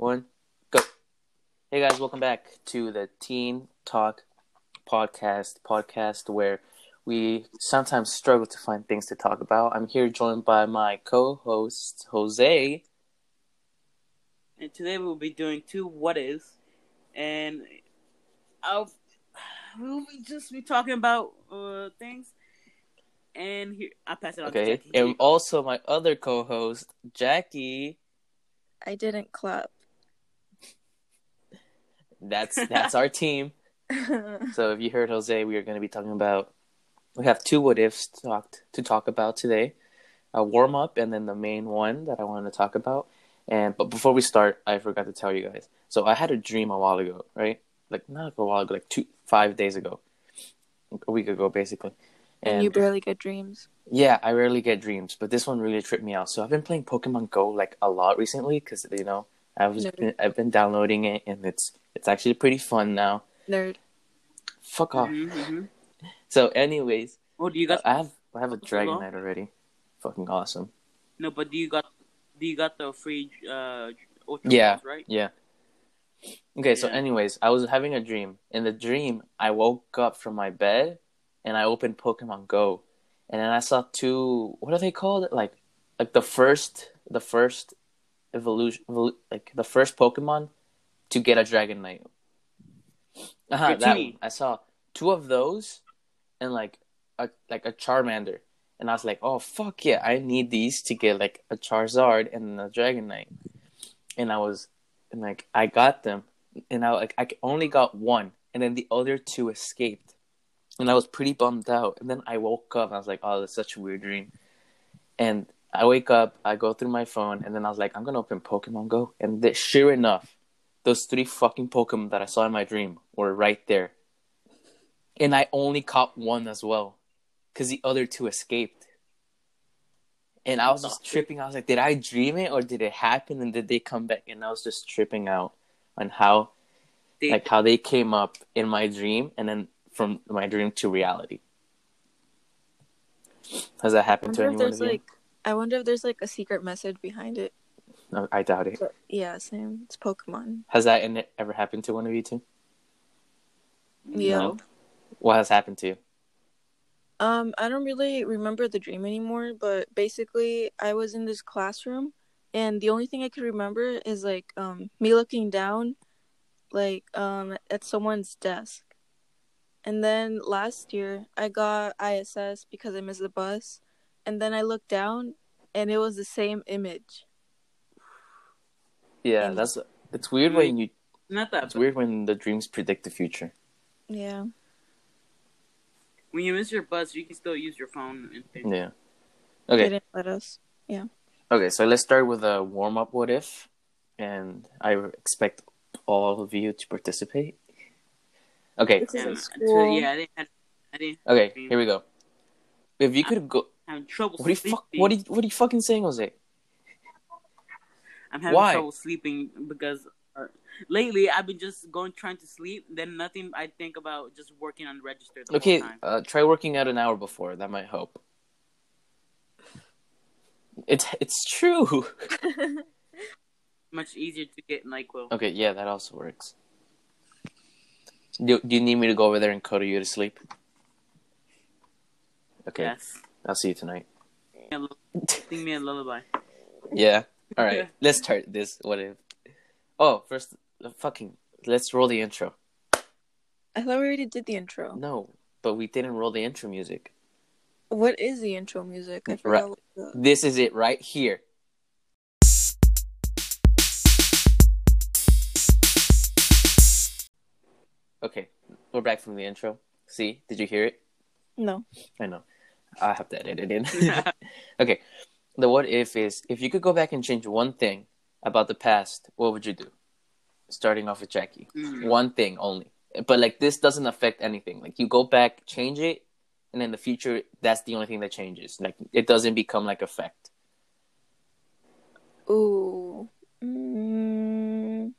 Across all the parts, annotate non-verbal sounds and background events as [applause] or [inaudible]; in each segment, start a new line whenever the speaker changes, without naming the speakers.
one, go. Hey guys, welcome back to the Teen Talk podcast. Podcast where we sometimes struggle to find things to talk about. I'm here joined by my co-host Jose.
and today we'll be doing two what is, and I'll we'll be just be talking about uh things. And here, I'll pass it on to
Okay,
Jackie.
And also my other co-host Jackie.
I didn't clap.
That's [laughs] that's our team. [laughs] So if you heard Jose, we are going to be talking about. We have two what ifs talked to talk about today, a warm up, and then the main one that I wanted to talk about. And but before we start, I forgot to tell you guys. So I had a dream a while ago, right? Like not a while ago, like two five days ago, a week ago, basically.
and you barely get dreams.
Yeah, I rarely get dreams, but this one really tripped me out. So I've been playing Pokemon Go like a lot recently because you know I was
Nerd.
I've been downloading it and it's it's actually pretty fun now.
Nerd.
Fuck off.
Mhm, mhm.
So, anyways,
Oh, do you got
I have I have a
What's it?
Dragonite already. Fucking awesome.
no? But do you got do you got the free uh Ultra
Yeah.
Balls, right?
Yeah. Okay, so anyways, I was having a dream. In the dream, I woke up from my bed and I opened Pokemon Go, and then I saw two. What are they called? Like, like the first, the first evolution, evolu- like the first Pokemon to get a Dragonite. Uh-huh, that one. I saw two of those, and like a like a Charmander, and I was like, oh fuck yeah, I need these to get like a Charizard and a Dragonite, and I was and like I got them, and I like I only got one, and then the other two escaped, and I was pretty bummed out. And then I woke up, and I was like, oh, that's such a weird dream. And I wake up, I go through my phone, and then I was like, I'm gonna open Pokemon Go, and th- sure enough, those three fucking Pokemon that I saw in my dream were right there, and I only caught one as well, because the other two escaped. And I was just tripping. I was like, did I dream it or did it happen? And did they come back? And I was just tripping out on how,
They,
like, how they came up in my dream and then from my dream to reality. Has that happened to anyone
there's
of you?
like I wonder if there's like a secret message behind it.
No, I doubt it.
But yeah, same. It's Pokemon.
Has that in- ever happened to one of you two?
Yeah.
No. What has happened to you?
Um, I don't really remember the dream anymore, but basically I was in this classroom and the only thing I could remember is like um me looking down like um at someone's desk. And then last year I got ISS because I missed the bus and then I looked down and it was the same image.
Yeah,
And-
that's it's weird when you
not that.
it's weird when the dreams predict the future.
Yeah.
When you miss your bus, you can still use your phone. And things.
Yeah.
They
Okay.
didn't let us. Yeah.
Okay, so let's start with a warm up what if, and I expect all of you to participate. Okay,
This is
And,
in
uh, yeah, I didn't. Have, I didn't
okay, here we go. If you could go,
have trouble.
what are you fuck? What are you, what are you fucking saying, Jose?
I'm having
Why?
trouble sleeping because uh, lately I've been just going trying to sleep. Then nothing. I think about just working on register
Okay, uh, try working out an hour before. That might help. It's it's true. [laughs]
Much easier to get Nyquil.
Okay, yeah, that also works. Do, do you need me to go over there and cuddle you to sleep? Okay,
Yes.
I'll see you tonight.
Sing me a lullaby. [laughs]
Yeah. All right. [laughs] Let's start this. What if? Oh, first, fucking. Let's roll the intro.
I thought we already did the intro.
No, but we didn't roll the intro music.
What is the intro music? I forgot. What the...
This is it right here. Okay, we're back from the intro. See, did you hear it?
No.
I know. I have to edit it in. [laughs] [laughs] okay, the what if is if you could go back and change one thing about the past, what would you do? Starting off with Jackie.
Mm.
one thing only. But like this doesn't affect anything. Like you go back, change it, and in the future, that's the only thing that changes. Like it doesn't become like effect.
Ooh. Mm.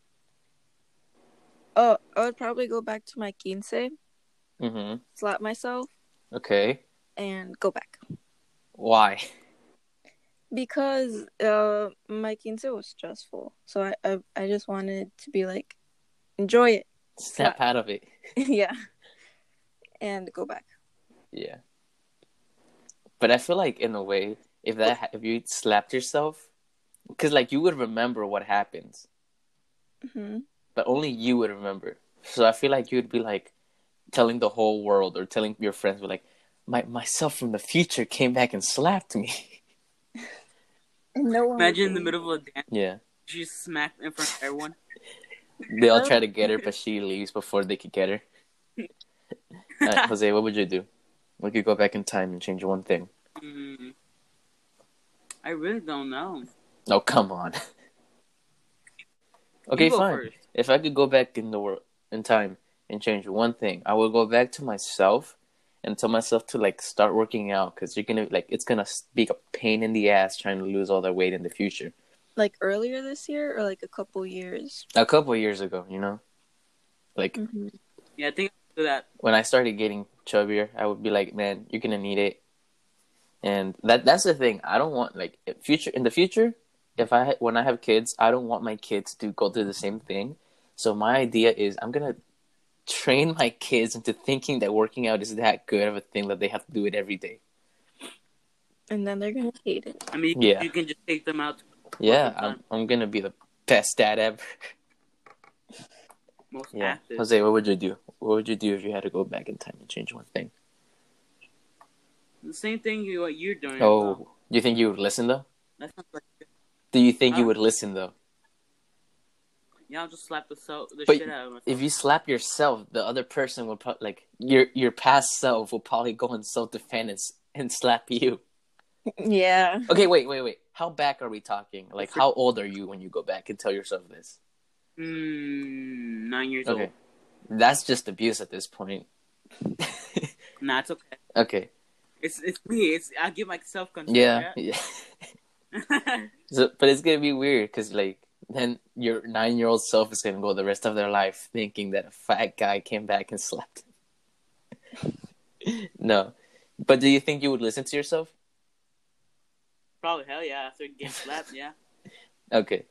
Oh, I would probably go back to my quince,
Mm-hmm.
slap myself,
Okay.
and go back.
Why?
Because uh my quince was stressful. So I, I I just wanted to be like enjoy it.
Snap out of it. [laughs]
yeah. And go back.
Yeah. But I feel like in a way, if that if you slapped yourself, because like you would remember what happens,
hmm
but only you would remember. So I feel like you'd be like telling the whole world or telling your friends, like, my myself from the future came back and slapped me. [laughs]
And no one
Imagine in the middle of a dance,
yeah.
she smacked in front of everyone.
They all try to get her, [laughs] but she leaves before they could get her. [laughs] Alright, Jose, what would you do? We could go back in time and change one thing.
Mm, I really don't know.
Oh, come on. okay, fine.
first.
If I could go back in the world in time and change one thing, I would go back to myself and tell myself to like start working out because you're gonna like it's gonna be a pain in the ass trying to lose all that weight in the future.
like earlier this year or like a couple years.
A couple years ago, you know, like
hmm
Yeah, I think I'll do that.
when I started getting chubbier, I would be like, man, you're gonna need it. And that that's the thing. I don't want like future in the future. If I when I have kids, I don't want my kids to go through the same thing. So my idea is I'm gonna train my kids into thinking that working out is that good of a thing that they have to do it every day.
And then they're gonna hate it.
I mean,
Yeah.
you can just take them out.
Yeah, I'm, I'm gonna be the best dad ever.
Most
Yeah,
active.
Jose, what would you do? What would you do if you had to go back in time and change one thing?
The same thing you what you're doing.
Oh, do you think you would listen though?
that sounds like
Do you think you would listen though?
Yeah. I'll just slap the so the
But
shit out of myself.
if you slap yourself, the other person will pro- like your your past self will probably go in self defense and slap you.
Yeah.
Okay, wait, wait, wait. How back are we talking? Like, how old are you when you go back and tell yourself this?
Mm, nine years
Okay, that's just abuse at this point.
old. [laughs] Nah, it's okay.
okay,
It's it's me. It's I give myself control.
yeah, yeah.
Yeah. [laughs]
So, but it's gonna be weird because like then your nine year old self is gonna go the rest of their life thinking that a fat guy came back and [laughs] slapped. them. no, but do you think you would listen to yourself?
Probably hell yeah. After getting slapped, yeah. [laughs]
Okay.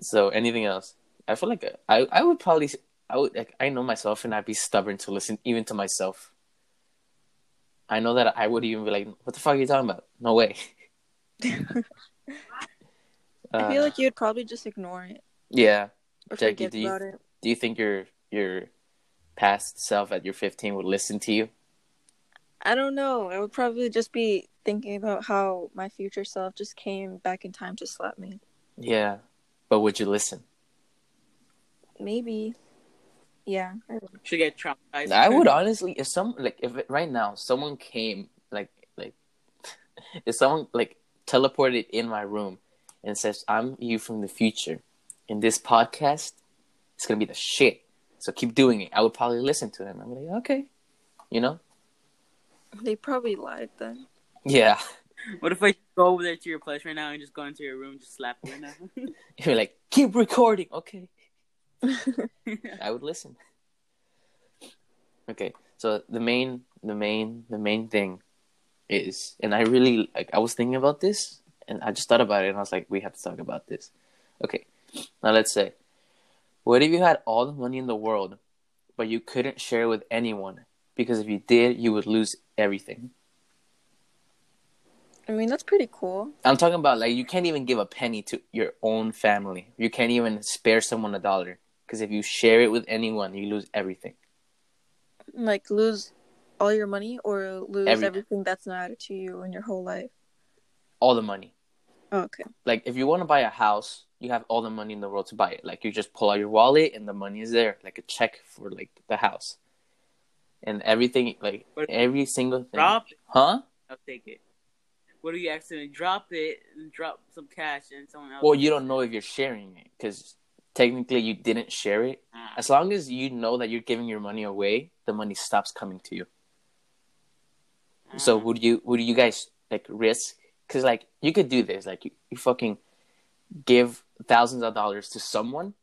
So anything else? I feel like uh, I I would probably I would like I know myself and I'd be stubborn to listen even to myself. I know that I would even be like, "What the fuck are you talking about? No way." [laughs]
I feel
Uh,
like you'd probably just ignore it
yeah.
or
Jackie,
forget
do you-
about it.
Do you think your your past self at your 15 would listen to you?
I don't know. I would probably just be thinking about how my future self just came back in time to slap me.
Yeah. But would you listen?
Maybe. Yeah. I would.
Should get traumatized.
I would honestly, if some like if it, right now someone came like like [laughs] if someone like teleported in my room and says I'm you from the future in this podcast, it's gonna be the shit. So keep doing it. I would probably listen to them. I'm like, okay, you know,
They probably lied then.
yeah. [laughs]
What if I go over there to your place right now and just go into your room, and just slap you right now? [laughs]
You're like, keep recording. Okay, [laughs] I would listen. Okay, so the main, the main, the main thing is, and I really like. I was thinking about this, and I just thought about it, and I was like, we have to talk about this. Okay, now let's say, what if you had all the money in the world, but you couldn't share it with anyone because if you did, you would lose everything.
I mean, that's pretty cool.
I'm talking about like you can't even give a penny to your own family. You can't even spare someone a dollar because if you share it with anyone, you lose everything.
Like, lose all your money or lose
Everything.
everything that's added to you in your whole life.
All the money.
Oh, okay.
Like if you want to buy a house, you have all the money in the world to buy it. Like you just pull out your wallet and the money is there, like a check for like the house, and everything, like
But-
every single thing.
drop it,
Huh?
I'll take it. What if you accidentally drop it and drop some cash and someone else?
Well, you don't know if you're sharing it because technically you didn't share it.
Ah,
As long as you know that you're giving your money away, the money stops coming to you. So
ah.
would you would you guys like risk? Because like you could do this, like you, you fucking give thousands of dollars to someone,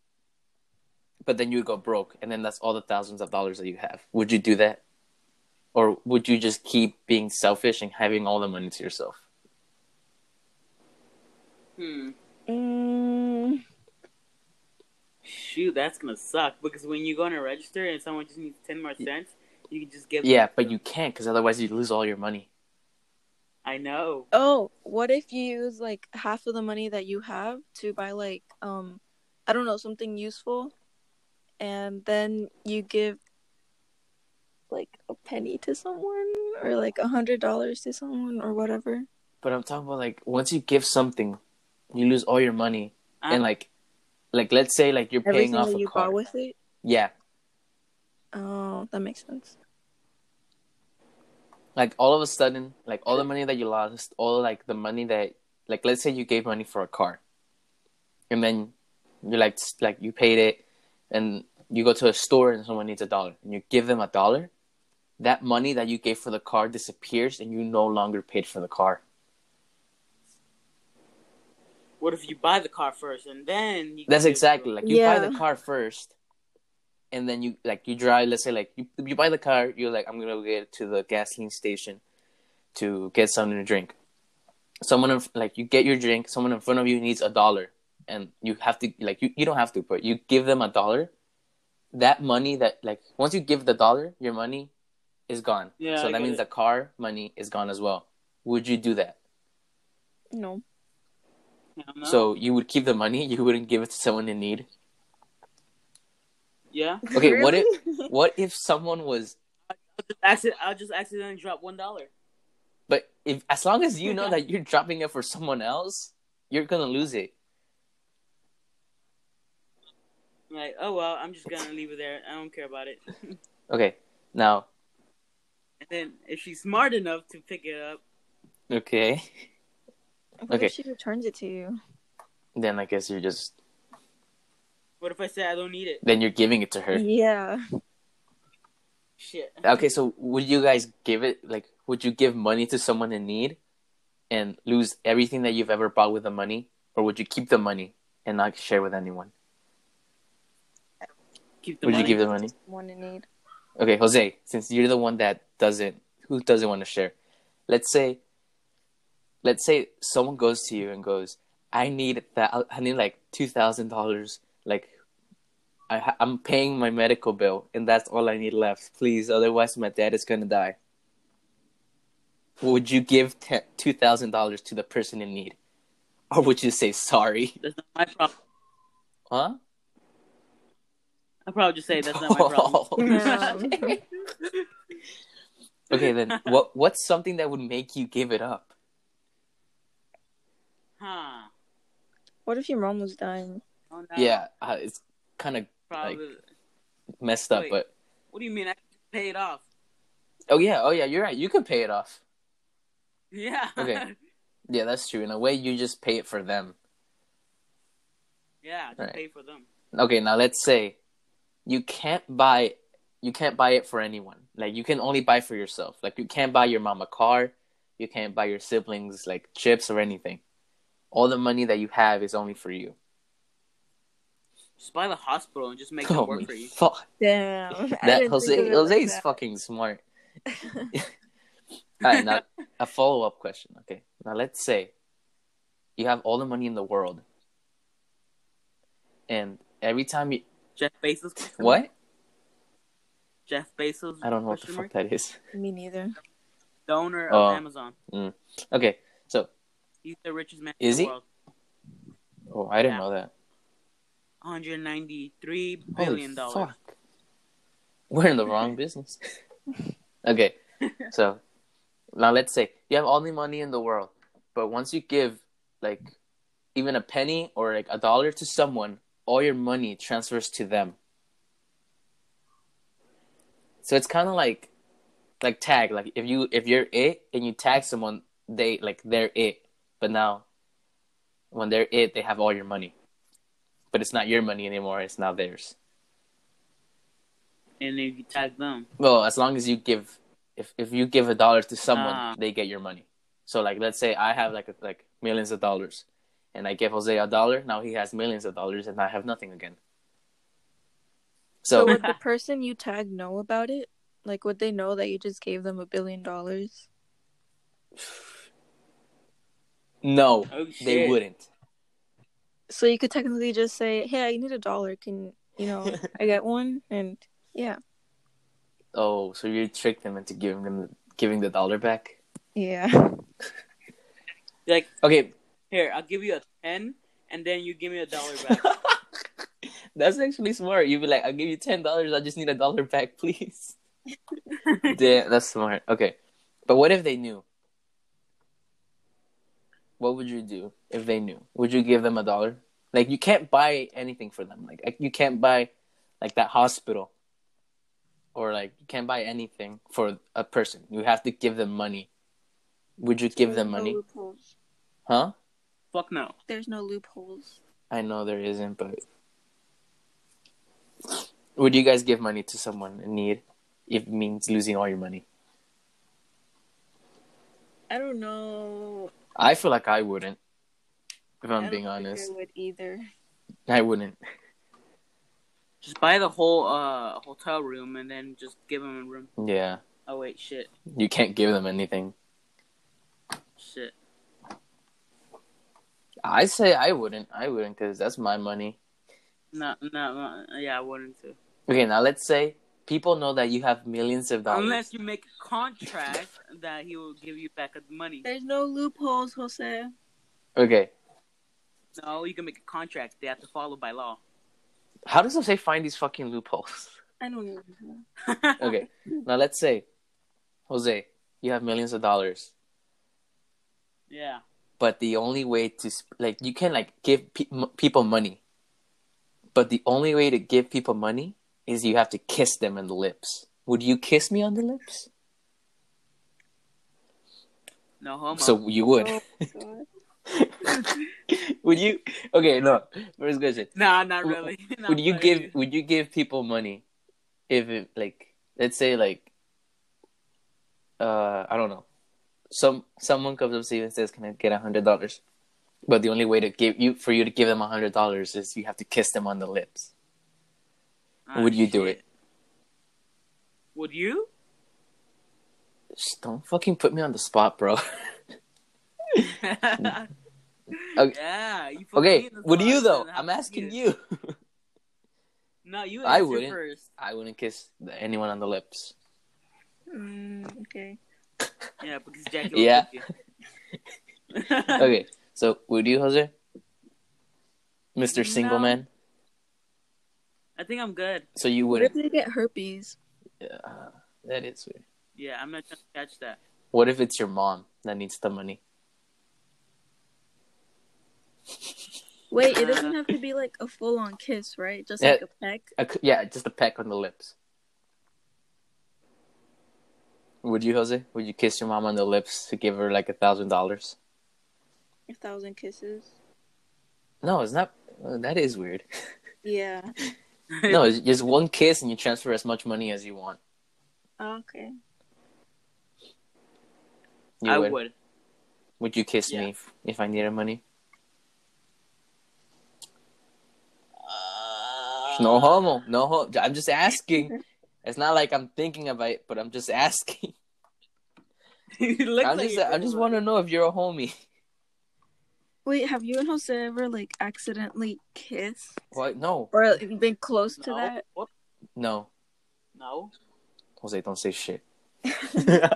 but then you go broke, and then that's all the thousands of dollars that you have. Would you do that, or would you just keep being selfish and having all the money to yourself?
Hmm.
Mm,
Shoot, that's gonna suck because when you go in a register and someone just needs ten more cents, you can just give.
Yeah,
them-
but you can't because otherwise you lose all your money.
I know.
oh, what if you use like half of the money that you have to buy like um, I don't know something useful, and then you give like a penny to someone or like a hundred dollars to someone or whatever.
But I'm talking about like once you give something, you lose all your money, and
Um,
like, like let's say like you're paying off
that
a
you
car.
bought with it.
Yeah,
Oh, that makes sense.
Like all of a sudden, like all the money that you lost, all like the money that, like let's say you gave money for a car, and then you like like you paid it, and you go to a store and someone needs a dollar, and you give them a dollar, that money that you gave for the car disappears, and you no longer paid for the car.
what if you buy the car first and then? You
That's
give it
exactly like you buy the car first, and then you like you drive. Let's say like you you buy the car. You're like I'm gonna get to the gasoline station to get something to drink. Someone in, like you get your drink. Someone in front of you needs a dollar, and you have to like you you don't have to, but you give them a dollar. That money that like once you give the dollar, your money is gone.
Yeah,
so
I
that means
it.
the car money is gone as well. Would you do that?
No.
Hell no.
So you would keep the money. [laughs] You wouldn't give it to someone in need.
Yeah, [laughs]
Okay, what if [laughs] what if someone was
I'll just, accident- I'll just accidentally drop one dollar.
but if as long as you know that you're dropping it for someone else, you're gonna lose it.
Like, oh well, I'm just gonna leave it there. I don't care about it. [laughs]
Okay, now And
then if she's smart enough to pick it up,
okay,
What
Okay.
if she returns it to you?
then I guess you're just
what if I say I don't need it?
then you're giving it to her.
Yeah.
Shit.
Okay, so would you guys give it like would you give money to someone in need and lose everything that you've ever bought with the money, or would you keep the money and not share with anyone?
Keep the
Would
money.
you give the money?
One in need.
Okay, Jose, since you're the one that doesn't, who doesn't want to share? Let's say, let's say someone goes to you and goes, "I need that. I need like two thousand dollars. Like, I ha- I'm paying my medical bill, and that's all I need left. Please, otherwise my dad is gonna die." Would you give two thousand dollars to the person in need, or would you say sorry?
That's not my problem.
Huh?
I'll probably just say that's not my [laughs] problem.
Oh, [laughs]
okay, then what? What's something that would make you give it up?
huh.
What if your mom was dying?
Oh, no.
Yeah, uh, it's kind of
Probably.
messed up,
Wait.
but
What do you mean? I can pay it off?
oh yeah, oh yeah, you're right. You could pay it off.
Yeah.
Okay. [laughs] Yeah, that's true. In a way, you just pay it for them.
yeah, to
Right.
pay for them.
Okay, now let's say you can't buy you can't buy it for anyone. Like you can only buy for yourself. Like you can't buy your mom a car, you can't buy your siblings like chips or anything. All the money that you have is only for you.
Just buy the hospital and just make it oh,
work
for you.
fuck.
Damn. [laughs] I
That
didn't
Jose
of it like
Jose's
that.
fucking smart. [laughs] All right, now [laughs] a follow up question. Okay, now let's say you have all the money in the world, and every time you
Jeff Bezos.
what?
Jeff Bezos.
I don't know what the
question
fuck
mark?
that is.
Me neither.
The owner
Oh.
of Amazon. Mm.
Okay, so
He's the richest man
Is
in
he?
world.
oh, I didn't
Yeah.
know that.
193
Holy
billion dollars.
fuck. We're in the wrong business. [laughs] okay, [laughs] so now let's say you have all the money in the world, but once you give like even a penny or like a dollar to someone, all your money transfers to them. So it's kind of like like tag. Like if you if you're it and you tag someone, they like they're it. But now when they're it, they have all your money. But it's not your money anymore. It's now theirs.
And if you tag them.
Well, as long as you give, if if you give a dollar to someone,
Ah.
they get your money. So like, let's say I have like like millions of dollars, and I give Jose a dollar. Now he has millions of dollars, and I have nothing again.
So
So
would [laughs] the person you tag know about it? Like, would they know that you just gave them a billion dollars? [sighs]
no,
Oh,
they wouldn't.
So you could technically just say, "Hey, I need a dollar. Can you know [laughs] I get one?" And yeah,
Oh, so you tricked them into giving them giving the dollar back?
yeah. [laughs]
Like,
Okay,
here, I'll give you a ten, and then you give me a dollar back. [laughs]
that's actually smart. You'd be like, "I'll give you ten dollars. I just need a dollar back, please." yeah, that's smart. Okay, but what if they knew? What would you do if they knew? Would you give them a dollar? Like you can't buy anything for them. Like you can't buy like that hospital, or like you can't buy anything for a person. You have to give them money. Would you give them
no
money?
loopholes.
Huh?
Fuck no.
There's no loopholes.
I know there isn't, but would you guys give money to someone in need if it means losing all your money?
I don't know.
I feel like I wouldn't. If
I
I'm being honest,
I would either.
I wouldn't.
Just buy the whole uh hotel room and then just give them a room.
Yeah,
Oh wait, shit,
you can't give them anything.
shit.
I say I wouldn't. I wouldn't because that's my money.
No, no, no, yeah, I wouldn't too.
Okay, now let's say people know that you have millions of dollars.
Unless you make a contract that he will give you back the money.
There's no loopholes, Jose.
Okay,
No, you can make a contract. They have to follow by law.
how does Jose find these fucking loopholes?
I don't even know. [laughs]
Okay, now let's say, Jose, you have millions of dollars.
yeah.
but the only way to like you can like give pe- m- people money but the only way to give people money is you have to kiss them on the lips. Would you kiss me on the lips?
No homo.
so you would.
Oh, [laughs]
would you? Okay no. First question.
Nah, not really. [laughs] Not
would you
really.
give would you give people money if it like let's say like uh i don't know. Some someone comes up to you and says can i get a hundred dollars? But the only way to give you for you to give them a hundred dollars is you have to kiss them on the lips
Ah,
would you do it
Would you?
Just don't fucking put me on the spot bro [laughs] Okay.
Yeah. You put me
okay
in the
would you though i'm asking you
No, you.
I wouldn't.
first.
i wouldn't kiss anyone on the lips
Mm, okay. [laughs]
Yeah, because Jackie.
Yeah.
Will [laughs]
okay so would you jose mr single man
I think I'm good.
so you wouldn't
if they get herpes?
Yeah, that is weird.
Yeah, I'm not trying to catch that.
What if it's your mom that needs the money? [laughs]
Wait, it doesn't have to be like a full on kiss, right? Just
Yeah.
like a peck.
A c yeah, just a peck on the lips. Would you, Jose? Would you kiss your mom on the lips to give her like a thousand dollars?
A thousand kisses.
No, it's not. uh, that is weird. [laughs]
Yeah.
No, [laughs] it's just one kiss and you transfer as much money as you want.
Okay.
You
I
would.
would.
Would you kiss
Yeah.
me if, if I needed money? Uh, no homo. No homo. I'm just asking. it's not like I'm thinking about it, but I'm just [laughs] asking. [laughs]
You look
I'm
like
just. I just want to know if you're a homie.
Wait, have you and Jose ever like accidentally kissed
What? No.
Or like, been close
it.
to that?
No.
No.
No.
Jose, don't say shit. [laughs]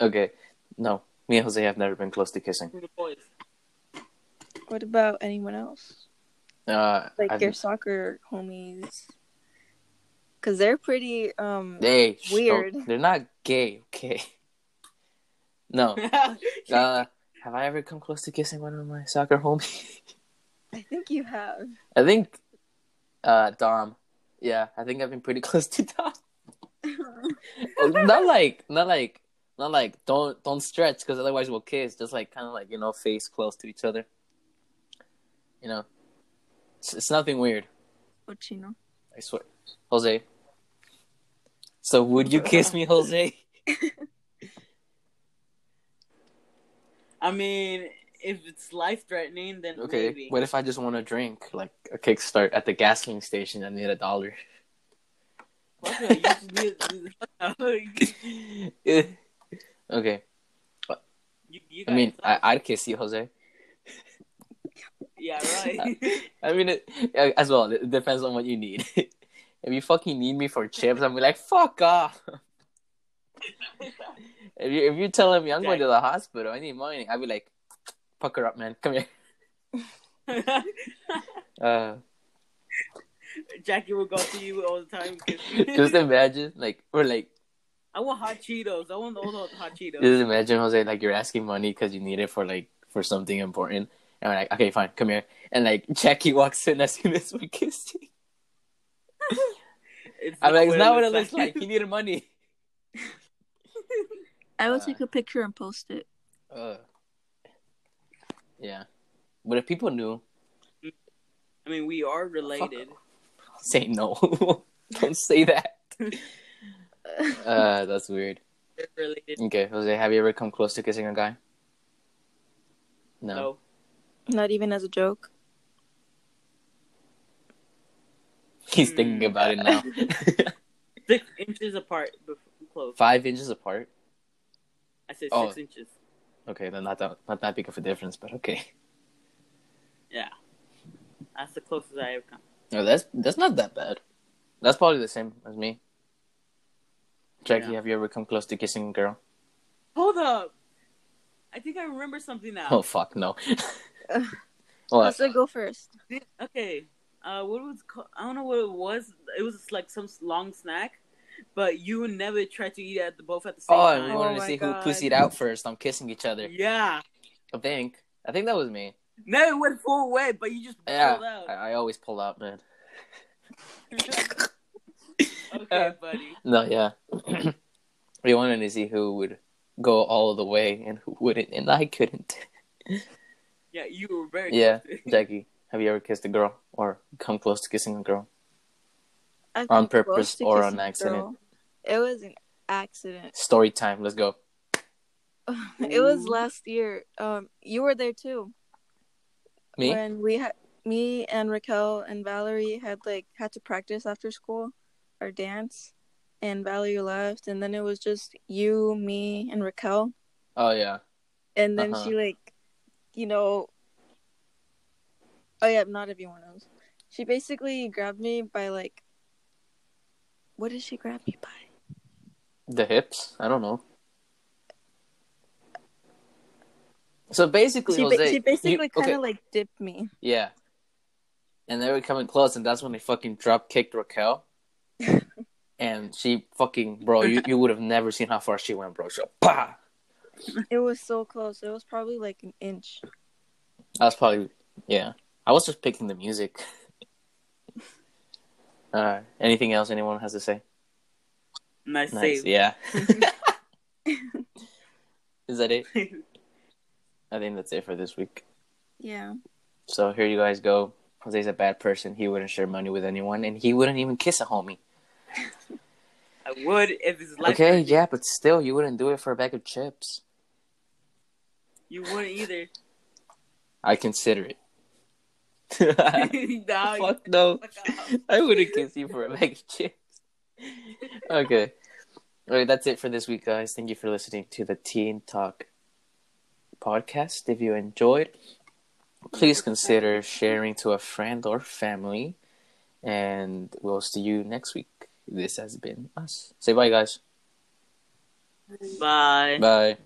Okay. No. Me and Jose have never been close to kissing.
What about anyone else?
Uh,
Like
I've-
your soccer homies? Cause they're pretty um
Hey,
Weird.
don't- They're not gay, okay? No. [laughs] Uh, have I ever come close to kissing one of my soccer homies?
I think you have.
I think, uh, Dom. Yeah, I think I've been pretty [laughs] close to Dom. [laughs] not like, not like, not like. Don't don't stretch because otherwise we'll kiss. Just like kind of like you know, face close to each other. You know, it's, it's nothing weird.
Ochino.
I swear, Jose. So would you kiss me, Jose?
I mean, if it's life threatening, then
Okay.
maybe.
What if I just want a drink, like a kickstart at the gasoline station? I need a dollar.
Fuck no, you just need- [laughs]
okay.
you, you
I mean, I, uh, I'd kiss you, Jose.
Yeah, right. [laughs]
I mean, it, as well. It depends on what you need. [laughs] if you fucking need me for chips, I'm like, fuck off. If you if you're telling me I'm going to the hospital, I need money, I'd be like, pucker up, man. Come here. [laughs] Uh,
Jackie will go to you all the time. [laughs]
Just imagine, like, or like,
I want hot Cheetos. I want all the hot Cheetos.
just imagine Jose, like, you're asking money because you need it for like for something important, and we're like, okay, fine, come here, and like Jackie walks in as soon as we kissed. [laughs]
It's
I'm like, it's not what it
looks
looks like. He needed money.
I would
Uh,
take a picture and post it.
Uh, yeah, but if people knew,
I mean, we are related. [laughs]
say no. [laughs] Don't say that. [laughs] Uh, that's weird.
Related.
Okay, Jose, have you ever come close to kissing a guy? No.
No.
Not even as a joke.
He's thinking about it now.
Six inches apart. Before, close.
Five inches apart.
I said
Oh.
six inches.
Okay, then not that not that big of a difference, but okay.
Yeah. That's the closest I ever come.
No, that's that's not that bad. That's probably the same as me. Jackie,
Yeah.
have you ever come close to kissing a girl?
Hold up. I think I remember something now.
Oh fuck no.
Ugh. [laughs]
what?
Let's go first.
Okay. Uh, what was called? I don't know what it was. It was like some long snack, but you never tried to eat at the both at the same
Oh, and we wanted
Oh
to see
God.
who pussied out first on kissing each other.
Yeah.
I think. I think that was me.
Never went full way, but you just
Yeah,
pulled out.
I, I always pull out, man. [laughs]
okay, [laughs] buddy.
No, yeah. [clears throat] we wanted to see who would go all the way and who wouldn't, and I couldn't.
Yeah, you were very
Yeah. [laughs] Jackie, have you ever kissed a girl or come close to kissing a girl?
I've
On purpose or on accident?
It was an accident.
Story time. Let's go. [laughs]
It was last year. Um, you were there too.
Me?
When we had me and Raquel and Valerie had like had to practice after school, our dance, and Valerie left, and then it was just you, me, and Raquel,
Oh yeah.
and then
Uh-huh.
she like, you know. Oh yeah, not everyone knows. She basically grabbed me by like. What did she grab me by?
The hips? I don't know. So basically,
She, ba-
Jose,
she basically kind
okay,
of like dipped me.
yeah. And they were coming close, and that's when they fucking drop kicked Raquel. [laughs] and she fucking, bro, you, you would have never seen how far she went, bro. So, bah!
It was so close. It was probably like an inch.
That's probably, yeah. I was just picking the music. [laughs] Uh, anything else anyone has to say?
Nice,
Nice.
save.
Yeah. [laughs] Is that it? [laughs] I think that's it for this week.
Yeah.
So here you guys go. Jose's a bad person. He wouldn't share money with anyone, and he wouldn't even kiss a homie. [laughs]
I would if it's like
Okay, yeah, but still, you wouldn't do it for a bag of chips.
You wouldn't either.
I consider it.
Nah, [laughs]
Fuck no.
fuck. [laughs]
I wouldn't kiss you for a bag of chips. Okay. All right, that's it for this week, guys. Thank you for listening to the Teen Talk podcast. If you enjoyed, please consider sharing to a friend or family. And we'll see you next week. This has been us. Say bye, guys.
Bye.
Bye.